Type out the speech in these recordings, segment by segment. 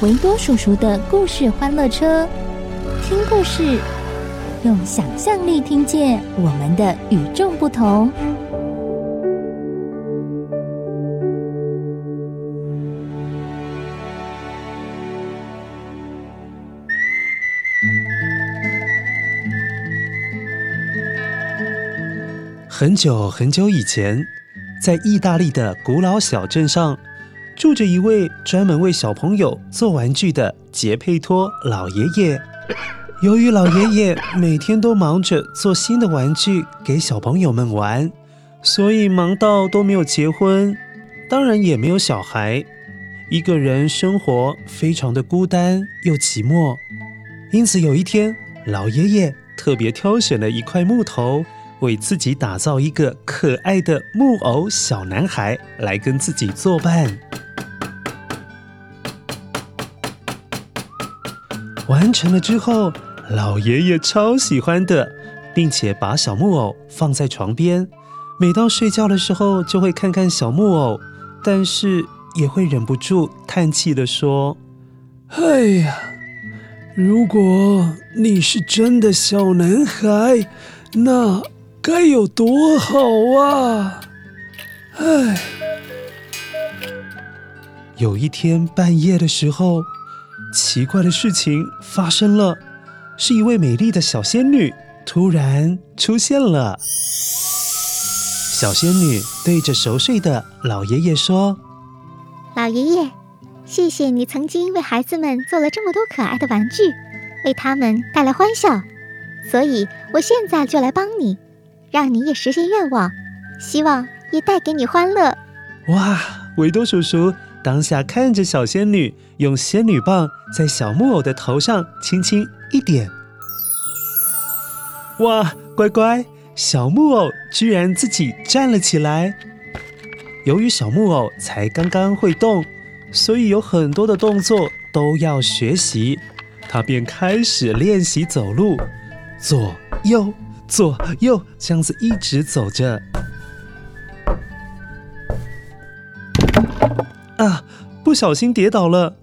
维多叔叔的故事欢乐车，听故事，用想象力听见我们的与众不同。很久很久以前。在意大利的古老小镇上，住着一位专门为小朋友做玩具的杰佩托老爷爷。由于老爷爷每天都忙着做新的玩具给小朋友们玩，所以忙到都没有结婚，当然也没有小孩，一个人生活非常的孤单又寂寞。因此有一天，老爷爷特别挑选了一块木头。为自己打造一个可爱的木偶小男孩来跟自己作伴。完成了之后，老爷爷超喜欢的，并且把小木偶放在床边。每到睡觉的时候，就会看看小木偶，但是也会忍不住叹气的说：“哎呀，如果你是真的小男孩，那……”该有多好啊！唉，有一天半夜的时候，奇怪的事情发生了，是一位美丽的小仙女突然出现了。小仙女对着熟睡的老爷爷说：“老爷爷，谢谢你曾经为孩子们做了这么多可爱的玩具，为他们带来欢笑，所以我现在就来帮你。”让你也实现愿望，希望也带给你欢乐。哇，维多叔叔当下看着小仙女，用仙女棒在小木偶的头上轻轻一点。哇，乖乖，小木偶居然自己站了起来。由于小木偶才刚刚会动，所以有很多的动作都要学习。他便开始练习走路，左右。左右这样子一直走着，啊，不小心跌倒了。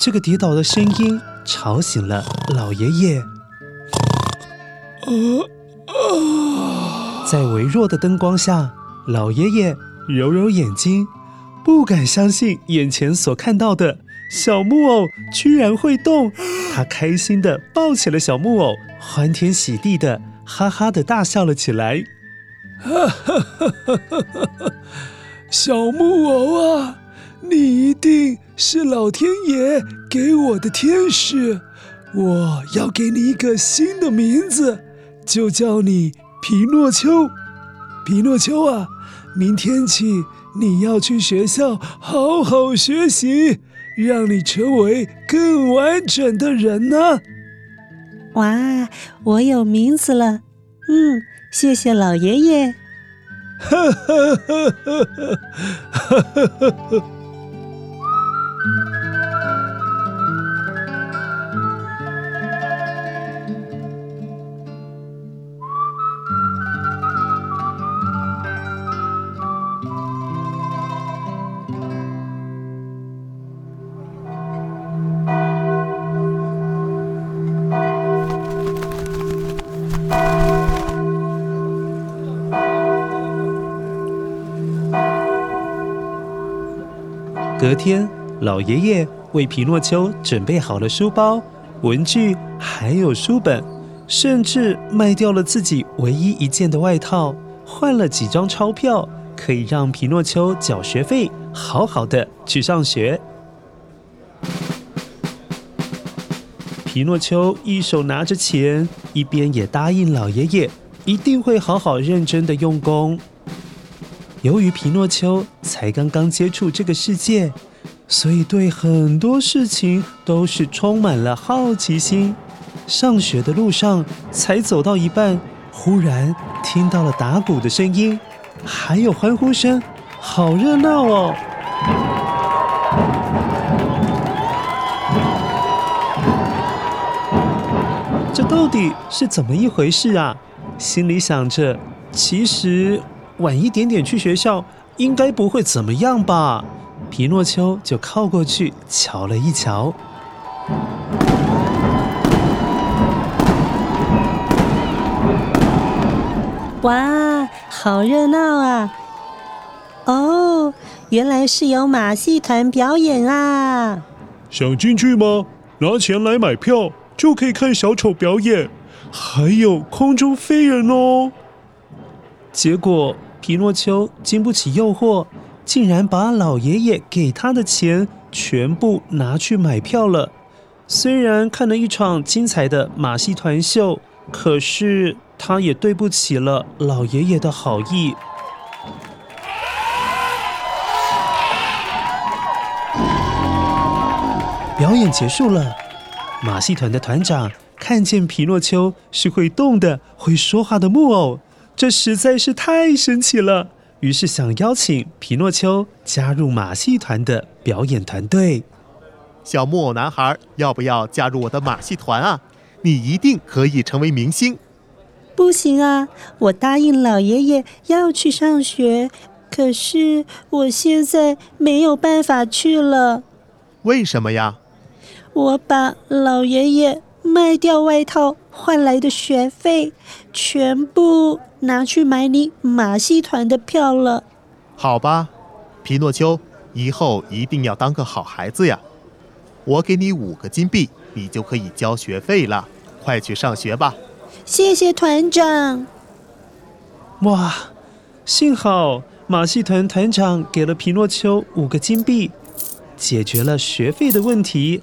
这个跌倒的声音吵醒了老爷爷。在微弱的灯光下，老爷爷揉揉眼睛，不敢相信眼前所看到的小木偶居然会动。他开心地抱起了小木偶，欢天喜地的。哈哈的大笑了起来，哈哈哈哈哈！小木偶啊，你一定是老天爷给我的天使，我要给你一个新的名字，就叫你皮诺丘。皮诺丘啊，明天起你要去学校好好学习，让你成为更完整的人呢。哇，我有名字了，嗯，谢谢老爷爷。哈哈哈哈哈哈！隔天，老爷爷为皮诺丘准备好了书包、文具，还有书本，甚至卖掉了自己唯一一件的外套，换了几张钞票，可以让皮诺丘缴学费，好好的去上学。皮诺丘一手拿着钱，一边也答应老爷爷，一定会好好认真的用功。由于皮诺丘才刚刚接触这个世界，所以对很多事情都是充满了好奇心。上学的路上，才走到一半，忽然听到了打鼓的声音，还有欢呼声，好热闹哦！这到底是怎么一回事啊？心里想着，其实晚一点点去学校，应该不会怎么样吧。皮诺丘就靠过去瞧了一瞧。哇，好热闹啊！哦，原来是有马戏团表演啊！想进去吗？拿钱来买票。就可以看小丑表演，还有空中飞人哦。结果皮诺丘经不起诱惑，竟然把老爷爷给他的钱全部拿去买票了。虽然看了一场精彩的马戏团秀，可是他也对不起了老爷爷的好意。表演结束了。马戏团的团长看见皮诺丘是会动的、会说话的木偶，这实在是太神奇了。于是想邀请皮诺丘加入马戏团的表演团队。小木偶男孩，要不要加入我的马戏团啊？你一定可以成为明星。不行啊，我答应老爷爷要去上学，可是我现在没有办法去了。为什么呀？我把老爷爷卖掉外套换来的学费，全部拿去买你马戏团的票了。好吧，皮诺丘，以后一定要当个好孩子呀！我给你五个金币，你就可以交学费了。快去上学吧！谢谢团长。哇，幸好马戏团团长给了皮诺丘五个金币，解决了学费的问题。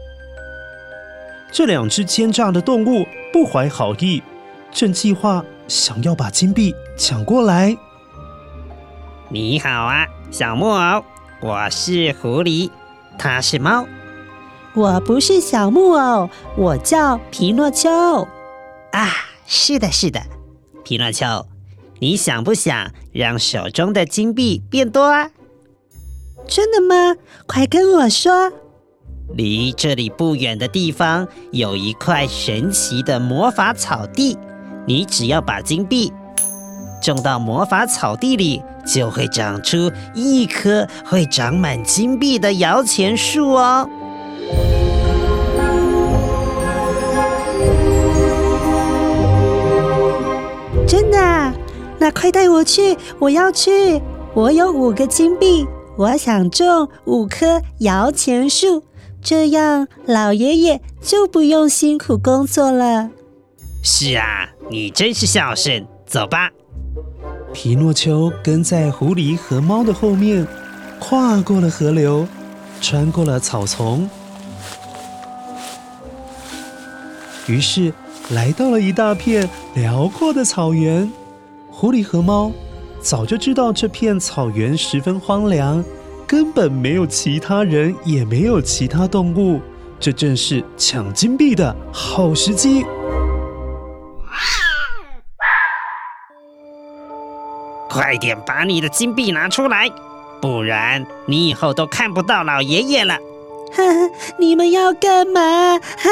这两只奸诈的动物不怀好意，正计划想要把金币抢过来。你好啊，小木偶，我是狐狸，它是猫。我不是小木偶，我叫皮诺丘。啊，是的，是的，皮诺丘，你想不想让手中的金币变多啊？真的吗？快跟我说。离这里不远的地方有一块神奇的魔法草地，你只要把金币种到魔法草地里，就会长出一棵会长满金币的摇钱树哦。真的啊？那快带我去！我要去！我有五个金币，我想种五棵摇钱树。这样，老爷爷就不用辛苦工作了。是啊，你真是孝顺。走吧。皮诺丘跟在狐狸和猫的后面，跨过了河流，穿过了草丛，于是来到了一大片辽阔的草原。狐狸和猫早就知道这片草原十分荒凉。根本没有其他人，也没有其他动物，这正是抢金币的好时机。快点把你的金币拿出来，不然你以后都看不到老爷爷了。哈哈，你们要干嘛？哈！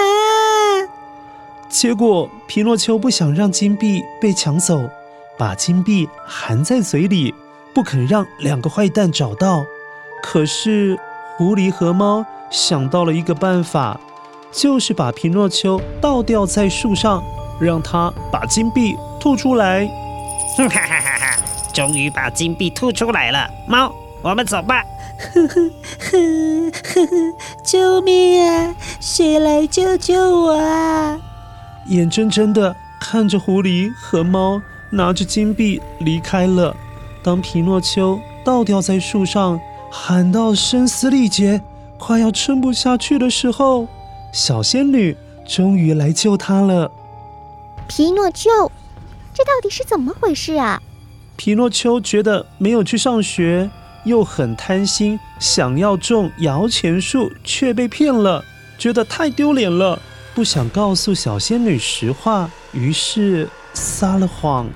结果皮诺丘不想让金币被抢走，把金币含在嘴里，不肯让两个坏蛋找到。可是狐狸和猫想到了一个办法，就是把皮诺丘倒吊在树上，让他把金币吐出来。哈哈哈哈！终于把金币吐出来了，猫，我们走吧。呵呵呵呵呵！救命啊！谁来救救我啊？眼睁睁的看着狐狸和猫拿着金币离开了。当皮诺丘倒吊在树上，喊到声嘶力竭，快要撑不下去的时候，小仙女终于来救他了。皮诺丘，这到底是怎么回事啊？皮诺丘觉得没有去上学，又很贪心，想要种摇钱树，却被骗了，觉得太丢脸了，不想告诉小仙女实话，于是撒了谎。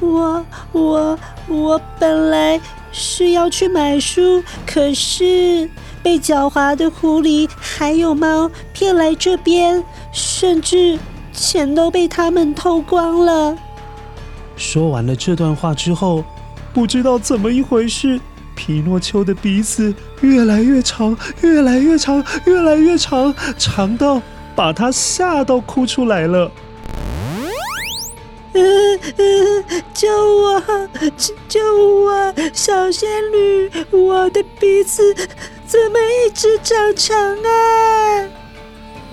我我我本来是要去买书，可是被狡猾的狐狸还有猫骗来这边，甚至钱都被他们偷光了。说完了这段话之后，不知道怎么一回事，皮诺丘的鼻子越来越长，越来越长，越来越长，长到把他吓到哭出来了。嗯嗯，救我！救救我！小仙女，我的鼻子怎么一直长长啊？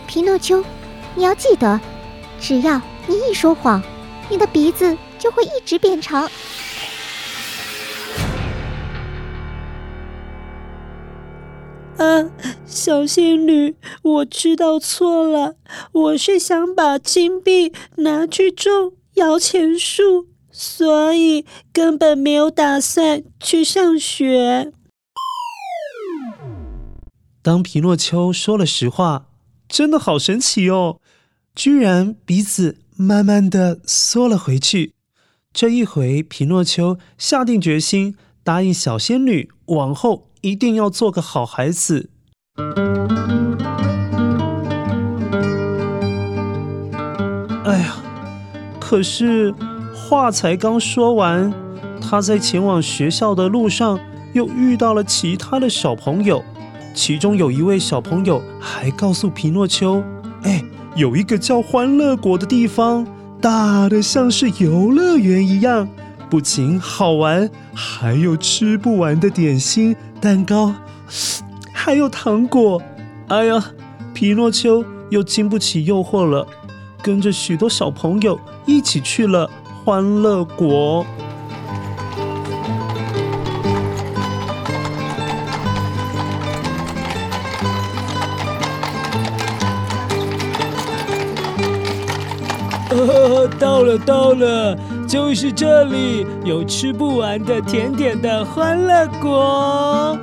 皮诺丘，你要记得，只要你一说谎，你的鼻子就会一直变长。啊，小仙女，我知道错了，我是想把金币拿去种。摇钱树，所以根本没有打算去上学。当皮诺丘说了实话，真的好神奇哦！居然鼻子慢慢的缩了回去。这一回，皮诺丘下定决心，答应小仙女，往后一定要做个好孩子。哎呀！可是话才刚说完，他在前往学校的路上又遇到了其他的小朋友，其中有一位小朋友还告诉皮诺丘：“哎，有一个叫欢乐国的地方，大的像是游乐园一样，不仅好玩，还有吃不完的点心、蛋糕，还有糖果。”哎呀，皮诺丘又经不起诱惑了。跟着许多小朋友一起去了欢乐国。哦，到了，到了，就是这里，有吃不完的甜点的欢乐国。